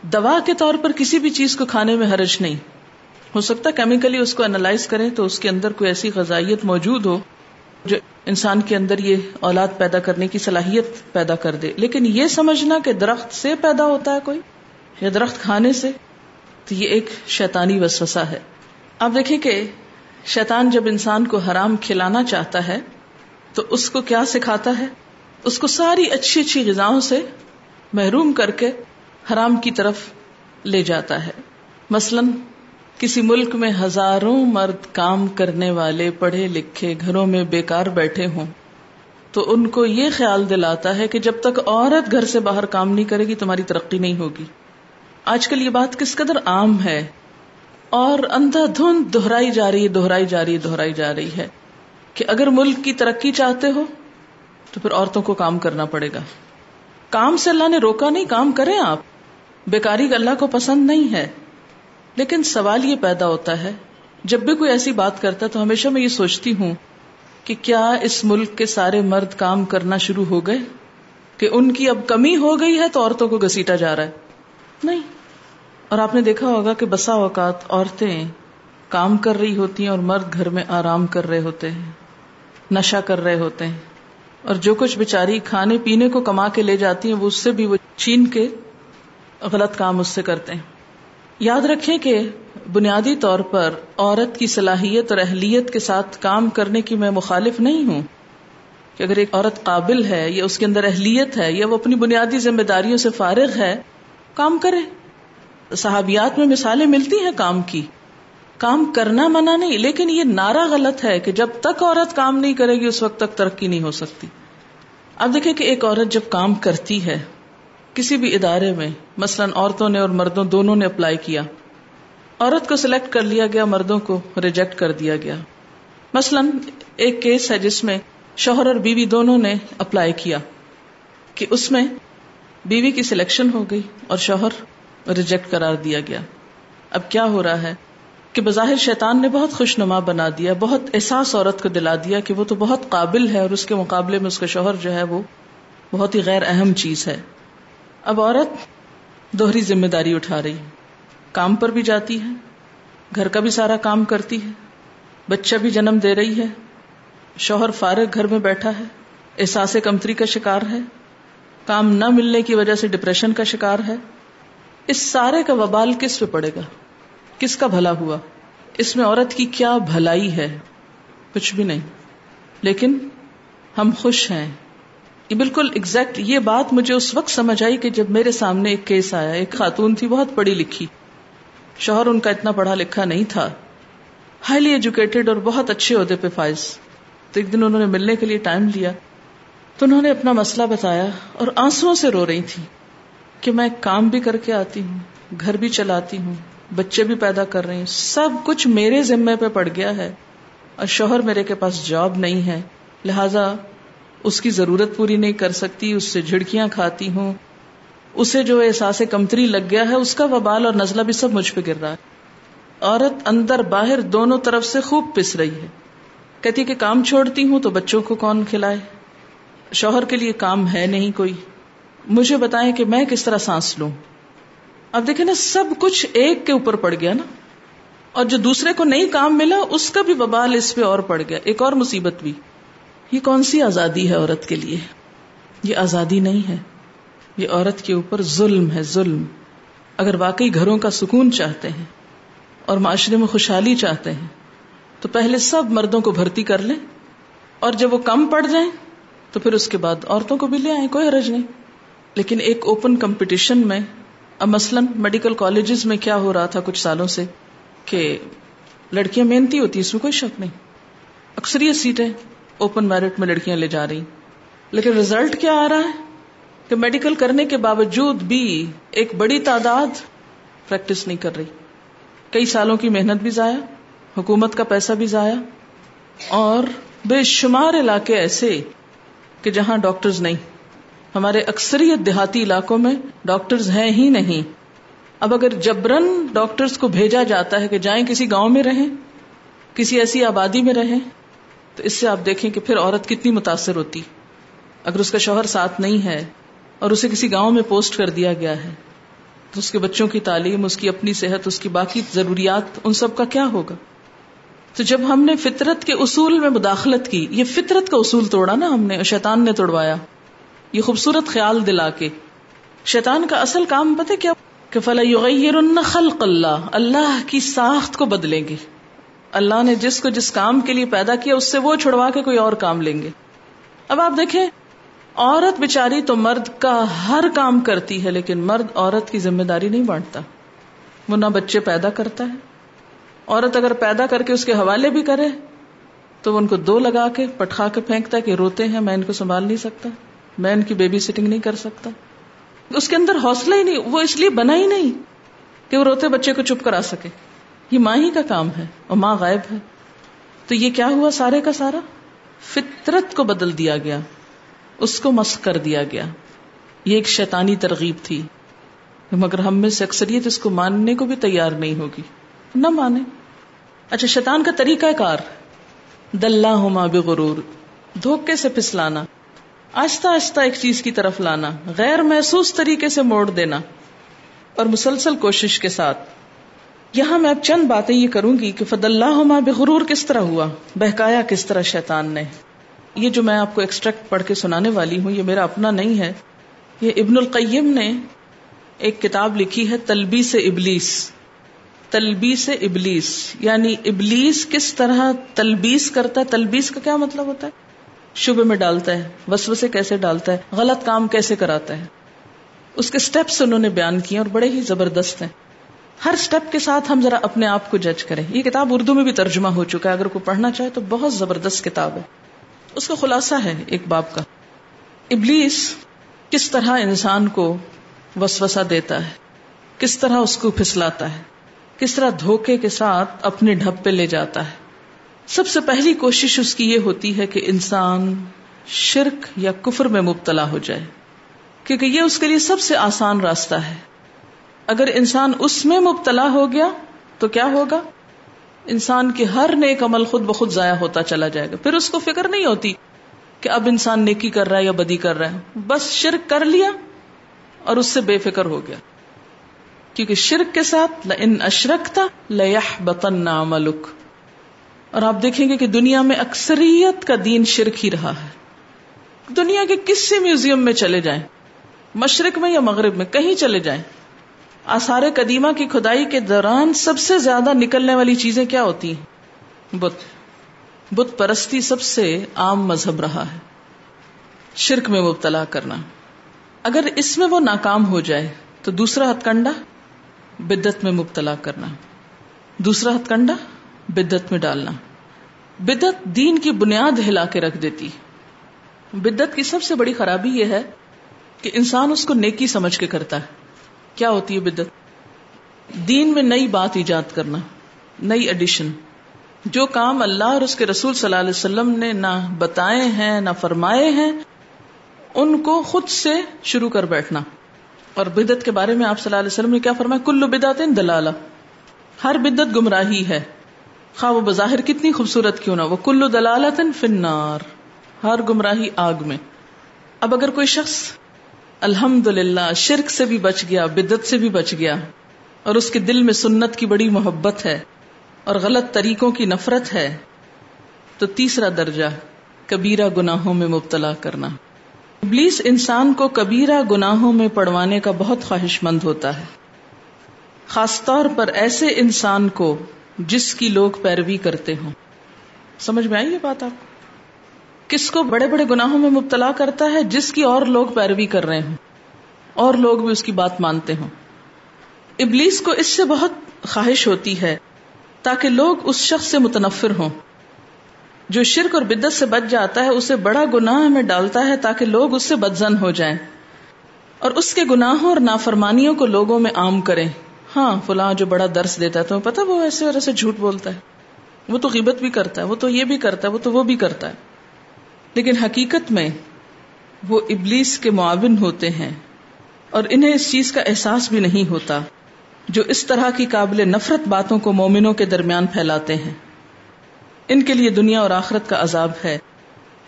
دوا کے طور پر کسی بھی چیز کو کھانے میں حرج نہیں۔ ہو سکتا کیمیکلی اس کو اینالائز کریں تو اس کے اندر کوئی ایسی غذائیت موجود ہو جو انسان کے اندر یہ اولاد پیدا کرنے کی صلاحیت پیدا کر دے۔ لیکن یہ سمجھنا کہ درخت سے پیدا ہوتا ہے کوئی یا درخت کھانے سے، تو یہ ایک شیطانی وسوسہ ہے۔ آپ دیکھیں کہ شیطان جب انسان کو حرام کھلانا چاہتا ہے، تو اس کو کیا سکھاتا ہے؟ اس کو ساری اچھی اچھی غذاؤں سے محروم کر کے حرام کی طرف لے جاتا ہے۔ مثلا کسی ملک میں ہزاروں مرد کام کرنے والے پڑھے لکھے گھروں میں بیکار بیٹھے ہوں تو ان کو یہ خیال دلاتا ہے کہ جب تک عورت گھر سے باہر کام نہیں کرے گی تمہاری ترقی نہیں ہوگی۔ آج کل یہ بات کس قدر عام ہے؟ اور اندھا دھند دہرائی جا رہی ہے، دہرائی جا رہی ہے، دہرائی جا رہی ہے کہ اگر ملک کی ترقی چاہتے ہو تو پھر عورتوں کو کام کرنا پڑے گا۔ کام سے اللہ نے روکا نہیں، کام کریں آپ۔ بیکاری اللہ کو پسند نہیں ہے۔ لیکن سوال یہ پیدا ہوتا ہے، جب بھی کوئی ایسی بات کرتا ہے تو ہمیشہ میں یہ سوچتی ہوں کہ کیا اس ملک کے سارے مرد کام کرنا شروع ہو گئے؟ کہ ان کی اب کمی ہو گئی ہے تو عورتوں کو گسیٹا جا رہا ہے۔ نہیں۔ اور آپ نے دیکھا ہوگا کہ بسا اوقات عورتیں کام کر رہی ہوتی ہیں اور مرد گھر میں آرام کر رہے ہوتے ہیں نشا کر رہے ہوتے ہیں۔ اور جو کچھ بےچاری کھانے پینے کو کما کے لے جاتی ہیں، وہ اس سے بھی وہ چین کے غلط کام اس سے کرتے ہیں۔ یاد رکھیں کہ بنیادی طور پر عورت کی صلاحیت اور اہلیت کے ساتھ کام کرنے کی میں مخالف نہیں ہوں۔ کہ اگر ایک عورت قابل ہے یا اس کے اندر اہلیت ہے یا وہ اپنی بنیادی ذمہ داریوں سے فارغ ہے، کام کرے۔ صحابیات میں مثالیں ملتی ہیں کام کی۔ کام کرنا منع نہیں، لیکن یہ نعرہ غلط ہے کہ جب تک عورت کام نہیں کرے گی، اس وقت تک ترقی نہیں ہو سکتی۔ اب دیکھیں کہ ایک عورت جب کام کرتی ہے کسی بھی ادارے میں، مثلا عورتوں نے اور مردوں دونوں نے اپلائی کیا۔ عورت کو سلیکٹ کر لیا گیا، مردوں کو ریجیکٹ کر دیا گیا۔ مثلا ایک کیس ہے جس میں شوہر اور بیوی دونوں نے اپلائی کیا کہ اس میں بیوی کی سلیکشن ہو گئی اور شوہر ریجیکٹ کرار دیا گیا۔ اب کیا ہو رہا ہے کہ بظاہر شیطان نے بہت خوش نما بنا دیا، بہت احساس عورت کو دلا دیا کہ وہ تو بہت قابل ہے اور اس کے مقابلے میں اس کا شوہر جو ہے وہ بہت ہی غیر اہم چیز ہے۔ اب عورت دوہری ذمہ داری اٹھا رہی ہے۔ کام پر بھی جاتی ہے، گھر کا بھی سارا کام کرتی ہے، بچہ بھی جنم دے رہی ہے، شوہر فارغ گھر میں بیٹھا ہے، احساس کمتری کا شکار ہے، کام نہ ملنے کی وجہ سے ڈپریشن کا شکار ہے۔ اس سارے کا وبال کس پہ پڑے گا؟ کس کا بھلا ہوا؟ اس میں عورت کی کیا بھلائی ہے؟ کچھ بھی نہیں۔ لیکن ہم خوش ہیں۔ یہ بالکل ایگزیکٹ یہ بات مجھے اس وقت سمجھ آئی کہ جب میرے سامنے ایک کیس آیا، ایک خاتون تھی، بہت پڑھی لکھی۔ شوہر ان کا اتنا پڑھا لکھا نہیں تھا۔ ہائیلی ایجوکیٹڈ اور بہت اچھے عہدے پہ فائز۔ تو ایک دن انہوں نے ملنے کے لیے ٹائم لیا۔ تو انہوں نے اپنا مسئلہ بتایا اور آنسو سے رو رہی تھی کہ میں کام بھی کر کے آتی ہوں، گھر بھی چلاتی ہوں، بچے بھی پیدا کر رہی ہوں، سب کچھ میرے ذمے پہ پڑ گیا ہے اور شوہر میرے کے پاس جاب نہیں ہے۔ لہذا اس کی ضرورت پوری نہیں کر سکتی، اس سے جھڑکیاں کھاتی ہوں۔ اسے جو احساس کمتری لگ گیا ہے، اس کا وبال اور نزلہ بھی سب مجھ پہ گر رہا ہے۔ عورت اندر باہر دونوں طرف سے خوب پس رہی ہے۔ کہتی کہ کام چھوڑتی ہوں تو بچوں کو کون کھلائے؟ شوہر کے لیے کام ہے نہیں کوئی۔ مجھے بتائیں کہ میں کس طرح سانس لوں۔ اب دیکھیں نا، سب کچھ ایک کے اوپر پڑ گیا نا۔ اور جو دوسرے کو نہیں کام ملا، اس کا بھی ببال اس پہ اور پڑ گیا۔ ایک اور مصیبت بھی۔ یہ کون سی آزادی ہے عورت کے لیے؟ یہ آزادی نہیں ہے۔ یہ عورت کے اوپر ظلم ہے، ظلم۔ اگر واقعی گھروں کا سکون چاہتے ہیں اور معاشرے میں خوشحالی چاہتے ہیں، تو پہلے سب مردوں کو بھرتی کر لیں۔ اور جب وہ کم پڑ جائیں، تو پھر اس کے بعد عورتوں کو بھی لے آئیں، کوئی حرج نہیں۔ لیکن ایک اوپن کمپٹیشن میں، اب مثلاً میڈیکل کالجز میں کیا ہو رہا تھا کچھ سالوں سے کہ لڑکیاں محنتی ہوتی، اس میں کوئی شک نہیں۔ اکثریت سیٹیں اوپن میرٹ میں لڑکیاں لے جا رہی۔ لیکن ریزلٹ کیا آ رہا ہے؟ کہ میڈیکل کرنے کے باوجود بھی ایک بڑی تعداد پریکٹس نہیں کر رہی۔ کئی سالوں کی محنت بھی ضائع، حکومت کا پیسہ بھی ضائع، اور بے شمار علاقے ایسے کہ جہاں ڈاکٹرز نہیں۔ ہمارے اکثریت دیہاتی علاقوں میں ڈاکٹرز ہیں ہی نہیں۔ اب اگر جبرن ڈاکٹرز کو بھیجا جاتا ہے کہ جائیں کسی گاؤں میں رہیں، کسی ایسی آبادی میں رہیں تو اس سے آپ دیکھیں کہ پھر عورت کتنی متاثر ہوتی۔ اگر اس کا شوہر ساتھ نہیں ہے اور اسے کسی گاؤں میں پوسٹ کر دیا گیا ہے، تو اس کے بچوں کی تعلیم، اس کی اپنی صحت، اس کی باقی ضروریات، ان سب کا کیا ہوگا؟ تو جب ہم نے فطرت کے اصول میں مداخلت کی، یہ فطرت کا اصول توڑا نا ہم نے شیطان نے توڑوایا۔ یہ خوبصورت خیال دلا کے۔ شیطان کا اصل کام پتہ کیا؟ کہ فلاں خلق اللہ اللہ کی ساخت کو بدلیں گے۔ اللہ نے جس کو جس کام کے لیے پیدا کیا اس سے وہ چھڑوا کے کوئی اور کام لیں گے۔ اب آپ دیکھیں، عورت بےچاری تو مرد کا ہر کام کرتی ہے، لیکن مرد عورت کی ذمہ داری نہیں بانٹتا۔ وہ نہ بچے پیدا کرتا ہے۔ عورت اگر پیدا کر کے اس کے حوالے بھی کرے، تو وہ ان کو دو لگا کے پٹھا کے پھینکتا ہے کہ روتے ہیں، میں ان کو سنبھال نہیں سکتا، میں ان کی بیبی سٹنگ نہیں کر سکتا۔ اس کے اندر حوصلہ ہی نہیں، وہ اس لیے بنا ہی نہیں کہ وہ روتے بچے کو چپ کرا سکے۔ یہ ماں ہی کا کام ہے اور ماں غائب ہے۔ تو یہ کیا ہوا سارے کا سارا؟ فطرت کو بدل دیا گیا۔ اس کو مسخ کر دیا گیا۔ یہ ایک شیطانی ترغیب تھی۔ مگر ہم میں سے اکثریت اس کو ماننے کو بھی تیار نہیں ہوگی۔ نہ مانے۔ اچھا شیطان کا طریقہ کار۔ دلہ ہوما بغرور۔ دھوکے سے پھسلانا۔ آہستہ آہستہ ایک چیز کی طرف لانا۔ غیر محسوس طریقے سے موڑ دینا۔ اور مسلسل کوشش کے ساتھ۔ یہاں میں اب چند باتیں یہ کروں گی کہ فد اللہ بغرور کس طرح ہوا؟ بہکایا کس طرح شیطان نے؟ یہ جو میں آپ کو ایکسٹریکٹ پڑھ کے سنانے والی ہوں، یہ میرا اپنا نہیں ہے۔ یہ ابن القیم نے ایک کتاب لکھی ہے تلبی سے ابلیس۔ تلبی سے ابلیس یعنی ابلیس کس طرح تلبیس کرتا ہے؟ تلبیس کا کیا مطلب ہوتا ہے؟ شبہ میں ڈالتا ہے وسو سے کیسے ڈالتا ہے؟ غلط کام کیسے کراتا ہے؟ اس کے سٹیپس انہوں نے بیان کیے اور بڑے ہی زبردست ہیں۔ ہر سٹیپ کے ساتھ ہم ذرا اپنے آپ کو جج کریں۔ یہ کتاب اردو میں بھی ترجمہ ہو چکا ہے۔ اگر کوئی پڑھنا چاہے تو بہت زبردست کتاب ہے۔ اس کا خلاصہ ہے ایک باپ کا۔ ابلیس کس طرح انسان کو وسوسا دیتا ہے؟ کس طرح اس کو پھسلاتا ہے؟ کس طرح دھوکے کے ساتھ اپنے ڈھب پہ لے جاتا ہے؟ سب سے پہلی کوشش اس کی یہ ہوتی ہے کہ انسان شرک یا کفر میں مبتلا ہو جائے۔ کیونکہ یہ اس کے لیے سب سے آسان راستہ ہے۔ اگر انسان اس میں مبتلا ہو گیا تو کیا ہوگا؟ انسان کے ہر نیک عمل خود بخود ضائع ہوتا چلا جائے گا۔ پھر اس کو فکر نہیں ہوتی کہ اب انسان نیکی کر رہا ہے یا بدی کر رہا ہے۔ بس شرک کر لیا اور اس سے بے فکر ہو گیا۔ کیونکہ شرک کے ساتھ ان اشرک تھا لہ بتن ملک اور آپ دیکھیں گے کہ دنیا میں اکثریت کا دین شرک ہی رہا ہے۔ دنیا کے کسی میوزیم میں چلے جائیں؟ مشرق میں یا مغرب میں؟ کہیں چلے جائیں۔ آثار قدیمہ کی کھدائی کے دوران سب سے زیادہ نکلنے والی چیزیں کیا ہوتی ہیں؟ بت۔ بت پرستی سب سے عام مذہب رہا ہے۔ شرک میں مبتلا کرنا۔ اگر اس میں وہ ناکام ہو جائے تو دوسرا ہتھ کنڈا بدت میں مبتلا کرنا۔ دوسرا ہتھ کنڈا بدت میں ڈالنا۔ بدت دین کی بنیاد ہلا کے رکھ دیتی۔ بدت کی سب سے بڑی خرابی یہ ہے کہ انسان اس کو نیکی سمجھ کے کرتا ہے۔ کیا ہوتی ہے بدت دین میں نئی بات ایجاد کرنا، نئی ایڈیشن جو کام اللہ اور اس کے رسول صلی اللہ علیہ وسلم نے نہ بتائے ہیں، نہ فرمائے ہیں، ان کو خود سے شروع کر بیٹھنا۔ اور بدت کے بارے میں آپ صلی اللہ علیہ وسلم نے کیا فرمایا؟ کلو بدعت دلالہ۔ ہر بدت گمراہی ہے۔ خواہ وہ بظاہر کتنی خوبصورت کیوں نہ وہ کلو دلالت فنار ہر گمراہی آگ میں۔ اب اگر کوئی شخص الحمد للہ شرک سے بھی بچ گیا بدت سے بھی بچ گیا، اور اس کے دل میں سنت کی بڑی محبت ہے، اور غلط طریقوں کی نفرت ہے، تو تیسرا درجہ، کبیرہ گناہوں میں مبتلا کرنا۔ ابلیس انسان کو کبیرہ گناہوں میں پڑوانے کا بہت خواہش مند ہوتا ہے۔ خاص طور پر ایسے انسان کو جس کی لوگ پیروی کرتے ہوں۔ سمجھ میں آئی یہ بات آپ کو؟ کس کو بڑے بڑے گناہوں میں مبتلا کرتا ہے، جس کی اور لوگ پیروی کر رہے ہوں، اور لوگ بھی اس کی بات مانتے ہوں۔ ابلیس کو اس سے بہت خواہش ہوتی ہے تاکہ لوگ اس شخص سے متنفر ہوں۔ جو شرک اور بدت سے بچ جاتا ہے، اسے بڑا گناہ میں ڈالتا ہے تاکہ لوگ اس سے بدزن ہو جائیں۔ اور اس کے گناہوں اور نافرمانیوں کو لوگوں میں عام کریں۔ ہاں فلاں جو بڑا درس دیتا ہے، تو پتا وہ ایسے اور ایسے جھوٹ بولتا ہے۔ وہ تو غیبت بھی کرتا ہے، وہ تو یہ بھی کرتا ہے، وہ تو وہ بھی کرتا ہے۔ لیکن حقیقت میں وہ ابلیس کے معاون ہوتے ہیں اور انہیں اس چیز کا احساس بھی نہیں ہوتا جو اس طرح کی قابل نفرت باتوں کو مومنوں کے درمیان پھیلاتے ہیں۔ ان کے لیے دنیا اور آخرت کا عذاب ہے۔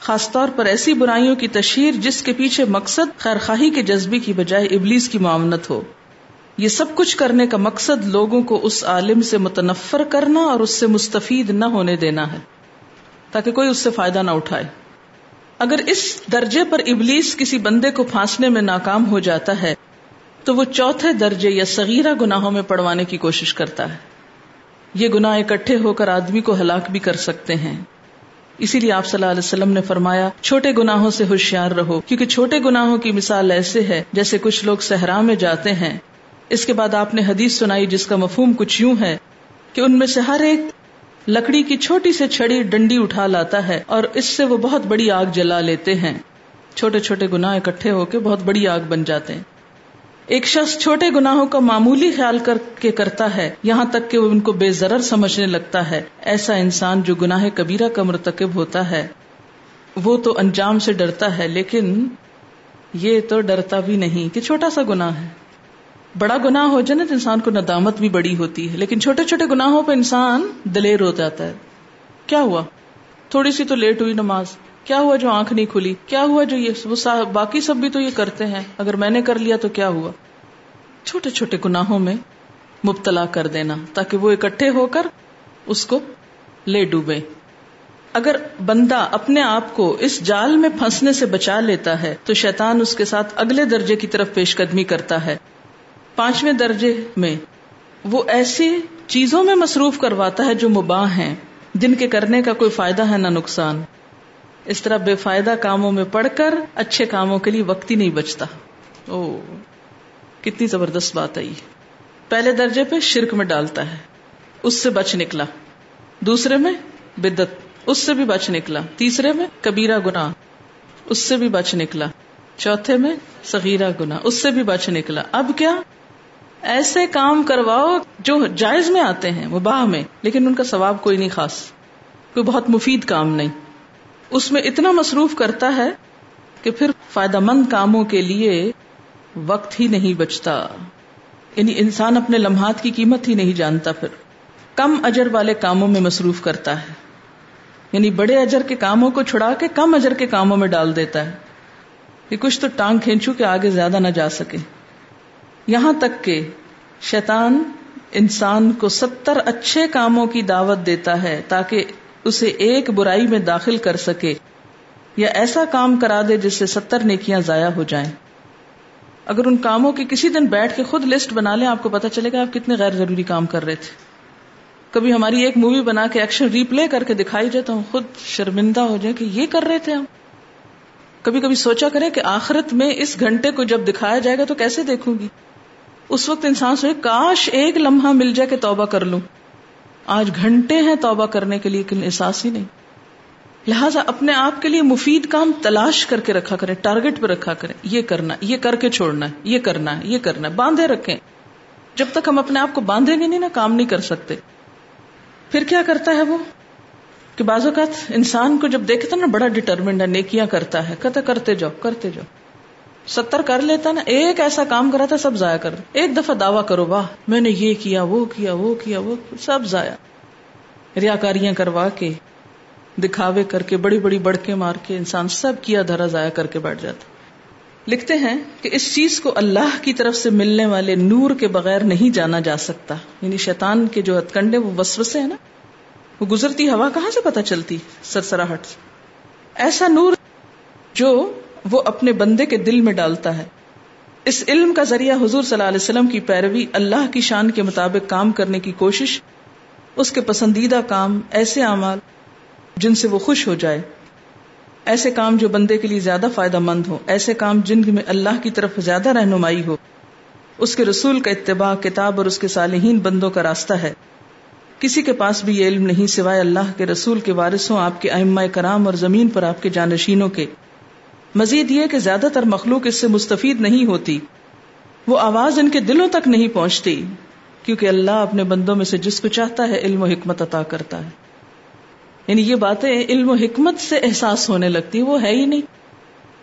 خاص طور پر ایسی برائیوں کی تشہیر جس کے پیچھے مقصد خیر خواہی کے جذبے کی بجائے ابلیس کی معاونت ہو۔ یہ سب کچھ کرنے کا مقصد لوگوں کو اس عالم سے متنفر کرنا اور اس سے مستفید نہ ہونے دینا ہے، تاکہ کوئی اس سے فائدہ نہ اٹھائے۔ اگر اس درجے پر ابلیس کسی بندے کو پھانسنے میں ناکام ہو جاتا ہے، تو وہ چوتھے درجے یا صغیرہ گناہوں میں پڑوانے کی کوشش کرتا ہے۔ یہ گناہ اکٹھے ہو کر آدمی کو ہلاک بھی کر سکتے ہیں۔ اسی لیے آپ صلی اللہ علیہ وسلم نے فرمایا، چھوٹے گناہوں سے ہوشیار رہو، کیونکہ چھوٹے گناہوں کی مثال ایسے ہے جیسے کچھ لوگ صحرا میں جاتے ہیں۔ اس کے بعد آپ نے حدیث سنائی جس کا مفہوم کچھ یوں ہے کہ ان میں سے ہر ایک لکڑی کی چھوٹی سے چھڑی ڈنڈی اٹھا لاتا ہے اور اس سے وہ بہت بڑی آگ جلا لیتے ہیں۔ چھوٹے چھوٹے گناہ اکٹھے ہو کے بہت بڑی آگ بن جاتے ہیں۔ ایک شخص چھوٹے گناہوں کا معمولی خیال کر کے کرتا ہے، یہاں تک کہ وہ ان کو بے ضرر سمجھنے لگتا ہے۔ ایسا انسان جو گناہ کبیرہ کا مرتکب ہوتا ہے، وہ تو انجام سے ڈرتا ہے، لیکن یہ تو ڈرتا بھی نہیں کہ چھوٹا سا گناہ ہے۔ بڑا گناہ ہو جائے نا تو انسان کو ندامت بھی بڑی ہوتی ہے۔ لیکن چھوٹے چھوٹے گناہوں پہ انسان دلیر ہو جاتا ہے۔ کیا ہوا؟ تھوڑی سی تو لیٹ ہوئی نماز۔ کیا ہوا جو آنکھ نہیں کھلی؟ کیا ہوا جو یہ وہ باقی سب بھی تو یہ کرتے ہیں۔ اگر میں نے کر لیا تو کیا ہوا؟ چھوٹے چھوٹے گناہوں میں مبتلا کر دینا، تاکہ وہ اکٹھے ہو کر اس کو لے ڈوبے۔ اگر بندہ اپنے آپ کو اس جال میں پھنسنے سے بچا لیتا ہے، تو شیطان اس کے ساتھ اگلے درجے کی طرف پیش قدمی کرتا ہے۔ پانچویں درجے میں وہ ایسی چیزوں میں مصروف کرواتا ہے جو مباح ہیں، جن کے کرنے کا کوئی فائدہ ہے نہ نقصان۔ اس طرح بے فائدہ کاموں میں پڑھ کر اچھے کاموں کے لیے وقت ہی نہیں بچتا۔ او کتنی زبردست بات آئی پہلے درجے پہ شرک میں ڈالتا ہے، اس سے بچ نکلا۔ دوسرے میں بدت اس سے بھی بچ نکلا۔ تیسرے میں کبیرہ گنا اس سے بھی بچ نکلا۔ چوتھے میں سغیرہ گنا اس سے بھی بچ نکلا۔ اب کیا؟ ایسے کام کرواؤ جو جائز میں آتے ہیں وہ باہ میں، لیکن ان کا ثواب کوئی نہیں خاص، کوئی بہت مفید کام نہیں۔ اس میں اتنا مصروف کرتا ہے کہ پھر فائدہ مند کاموں کے لیے وقت ہی نہیں بچتا۔ یعنی انسان اپنے لمحات کی قیمت ہی نہیں جانتا پھر۔ کم اجر والے کاموں میں مصروف کرتا ہے۔ یعنی بڑے اجر کے کاموں کو چھڑا کے کم اجر کے کاموں میں ڈال دیتا ہے۔ کہ کچھ تو ٹانگ کھینچو کہ آگے زیادہ نہ جا سکے۔ یہاں تک کہ شیطان انسان کو ستر اچھے کاموں کی دعوت دیتا ہے تاکہ اسے ایک برائی میں داخل کر سکے یا ایسا کام کرا دے جس سے ستر نیکیاں ضائع ہو جائیں۔ اگر ان کاموں کی کسی دن بیٹھ کے خود لسٹ بنا لیں، آپ کو پتا چلے گا آپ کتنے غیر ضروری کام کر رہے تھے۔ کبھی ہماری ایک مووی بنا کے ایکشن ریپلے کر کے دکھائی جائے تو ہم خود شرمندہ ہو جائیں کہ یہ کر رہے تھے ہم۔ کبھی کبھی سوچا کریں کہ آخرت میں اس گھنٹے کو جب دکھایا جائے گا تو کیسے دیکھوں گی؟ اس وقت انسان سوچے، کاش ایک لمحہ مل جائے کہ توبہ کر لوں۔ آج گھنٹے ہیں توبہ کرنے کے لیے احساس ہی نہیں۔ لہٰذا اپنے آپ کے لیے مفید کام تلاش کر کے رکھا کریں ٹارگیٹ پہ رکھا کریں۔ یہ کرنا، یہ کر کے چھوڑنا ہے یہ کرنا ہے یہ کرنا ہے باندھے رکھیں۔ جب تک ہم اپنے آپ کو باندھیں گے نہیں نا، کام نہیں کر سکتے۔ پھر کیا کرتا ہے وہ؟ کہ بعض اوقات انسان کو جب دیکھتا نا، بڑا ڈٹرمنٹ ہے، نیکیاں کرتا ہے، کہتا کرتے جاؤ کرتے جاؤ۔ ستر کر لیتا نا، ایک ایسا کام کرا تھا، سب ضائع کر ایک دفعہ دعوی کرو، واہ، میں نے یہ کیا، وہ کیا وہ کیا، وہ سب ضائع۔ ریا کاریاں کروا کے، دکھاوے کر کے، بڑی بڑی بڑکے مار کے، انسان سب کیا دھرا ضائع کر کے بیٹھ جاتا۔ لکھتے ہیں کہ اس چیز کو اللہ کی طرف سے ملنے والے نور کے بغیر نہیں جانا جا سکتا۔ یعنی شیطان کے جو ہتکنڈے وہ وسوسے ہیں نا۔ وہ گزرتی ہوا کہاں سے پتا چلتی؟ سرسراہٹ ایسا نور جو وہ اپنے بندے کے دل میں ڈالتا ہے۔ اس علم کا ذریعہ حضور صلی اللہ علیہ وسلم کی پیروی اللہ کی شان کے مطابق کام کرنے کی کوشش، اس کے پسندیدہ کام ایسے اعمال جن سے وہ خوش ہو جائے۔ ایسے کام جو بندے کے لیے زیادہ فائدہ مند ہو ایسے کام جن میں اللہ کی طرف زیادہ رہنمائی ہو۔ اس کے رسول کا اتباع، کتاب اور اس کے صالحین بندوں کا راستہ ہے۔ کسی کے پاس بھی یہ علم نہیں سوائے اللہ کے رسول کے وارثوں، آپ کے ائمہ کرام اور زمین پر آپ کے جانشینوں کے۔ مزید یہ کہ زیادہ تر مخلوق اس سے مستفید نہیں ہوتی۔ وہ آواز ان کے دلوں تک نہیں پہنچتی، کیونکہ اللہ اپنے بندوں میں سے جس کو چاہتا ہے علم و حکمت عطا کرتا ہے۔ یعنی یہ باتیں علم و حکمت سے احساس ہونے لگتی، وہ ہے ہی نہیں۔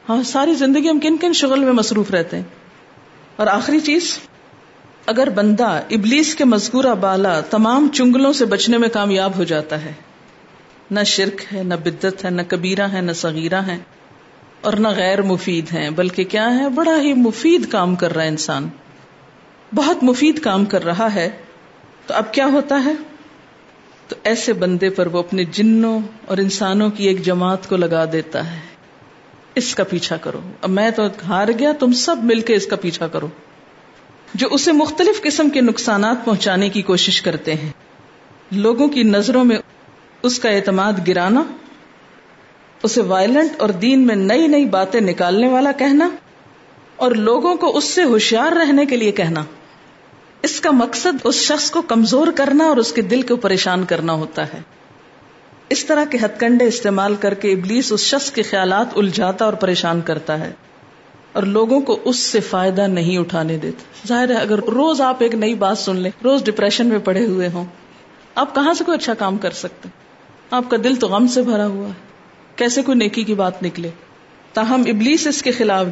ہاں ساری زندگی ہم کن کن شغل میں مصروف رہتے ہیں۔ اور آخری چیز، اگر بندہ ابلیس کے مذکورہ بالا تمام چنگلوں سے بچنے میں کامیاب ہو جاتا ہے، نہ شرک ہے، نہ بدت ہے، نہ کبیرہ ہے، نہ صغیرہ ہے اور نہ غیر مفید ہیں، بلکہ کیا ہے؟ بڑا ہی مفید کام کر رہا ہے انسان۔ بہت مفید کام کر رہا ہے، تو اب کیا ہوتا ہے؟ تو ایسے بندے پر وہ اپنے جنوں اور انسانوں کی ایک جماعت کو لگا دیتا ہے۔ اس کا پیچھا کرو۔ اب میں تو ہار گیا، تم سب مل کے اس کا پیچھا کرو۔ جو اسے مختلف قسم کے نقصانات پہنچانے کی کوشش کرتے ہیں۔ لوگوں کی نظروں میں اس کا اعتماد گرانا اسے وائلنٹ اور دین میں نئی نئی باتیں نکالنے والا کہنا اور لوگوں کو اس سے ہوشیار رہنے کے لیے کہنا۔ اس کا مقصد اس شخص کو کمزور کرنا اور اس کے دل کو پریشان کرنا ہوتا ہے۔ اس طرح کے ہتھ کنڈے استعمال کر کے ابلیس اس شخص کے خیالات الجھاتا اور پریشان کرتا ہے اور لوگوں کو اس سے فائدہ نہیں اٹھانے دیتا۔ ظاہر ہے اگر روز آپ ایک نئی بات سن لیں، روز ڈپریشن میں پڑے ہوئے ہوں، آپ کہاں سے کوئی اچھا کام کر سکتے؟ آپ کا دل تو غم سے بھرا ہوا ہے۔ کیسے کوئی نیکی کی بات نکلے؟ تاہم ابلیس اس کے خلاف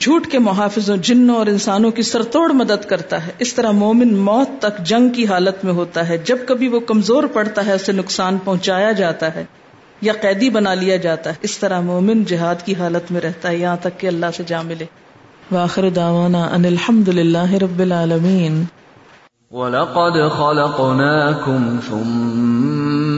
جھوٹ کے محافظوں، جنوں اور انسانوں کی سرتوڑ مدد کرتا ہے۔ اس طرح مومن موت تک جنگ کی حالت میں ہوتا ہے۔ جب کبھی وہ کمزور پڑتا ہے، اسے نقصان پہنچایا جاتا ہے یا قیدی بنا لیا جاتا ہے۔ اس طرح مومن جہاد کی حالت میں رہتا ہے۔ یہاں تک کہ اللہ سے جا ملے۔ واخر دعوانا ان الحمد للہ رب العالمین۔ وَلَقَدْ خَلَقْنَاكُمْ ثُمَّ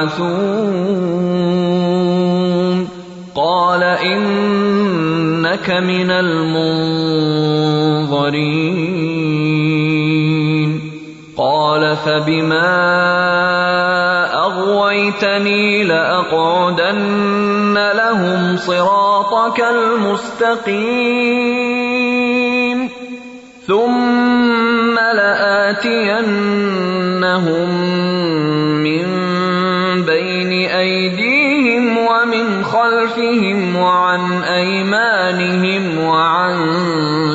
يبعثون. قال انك من المنظرين. قال فبما اغويتني لاقعدن لهم صراطك المستقيم. ثم لاتينهم من خلفهم وعن ايمانهم وعن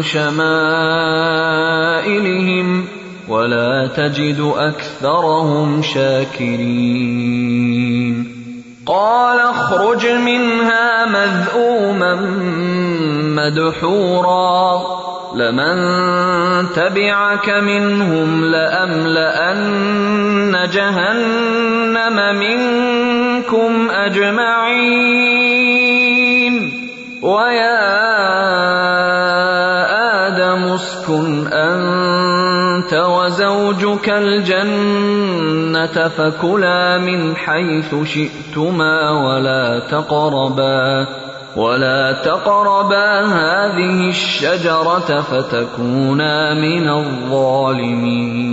شمائلهم ولا تجد اكثرهم شاكرين قال اخرج منها مذءوما مدحورا لمن تبعك منهم لاملان جهنم منكم اجمعين ويا ادم اسكن انت أنت وزوجك الجنة فكلا من حيث شئتما ولا تقربا ولا تقربا هذه الشجرة فتكونا من الظالمين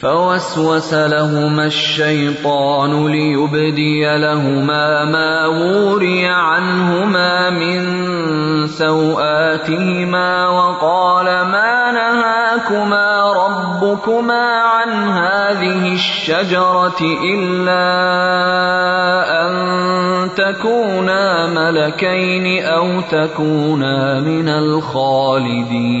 فوسوس لهما الشيطان ليبدي لهما ما وري عنهما من سوآتهما وقال ما نهاكما ربكما عن هذه الشجرة إلا أن تكونا ملكين أو تكونا من الخالدين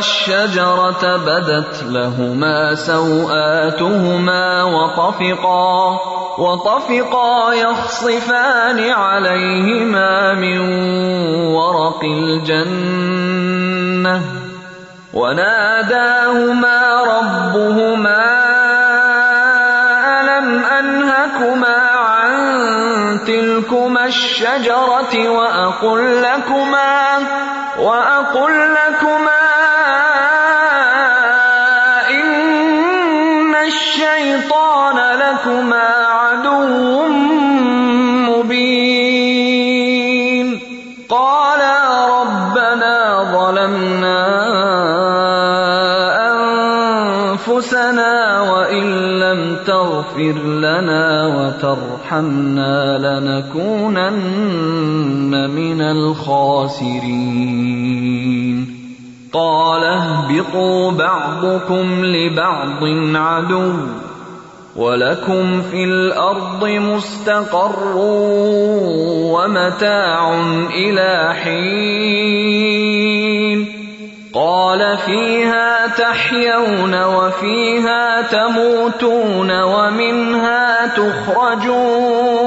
ذاقا الشجرة بدت لهما سوآتهما وطفقا وطفقا يخصفان عليهما من ورق الجنة، وناداهما ربهما ألم أنهكما عن تلكما الشجرة وأقل لكما، وأقل تغفر لنا وترحمنا لنكونن من الخاسرين. قال اهبطوا بعضكم لبعض عدو ولكم في الارض مستقر ومتاع الى حين. قال فيها تحيون وفيها تموتون ومنها تخرجون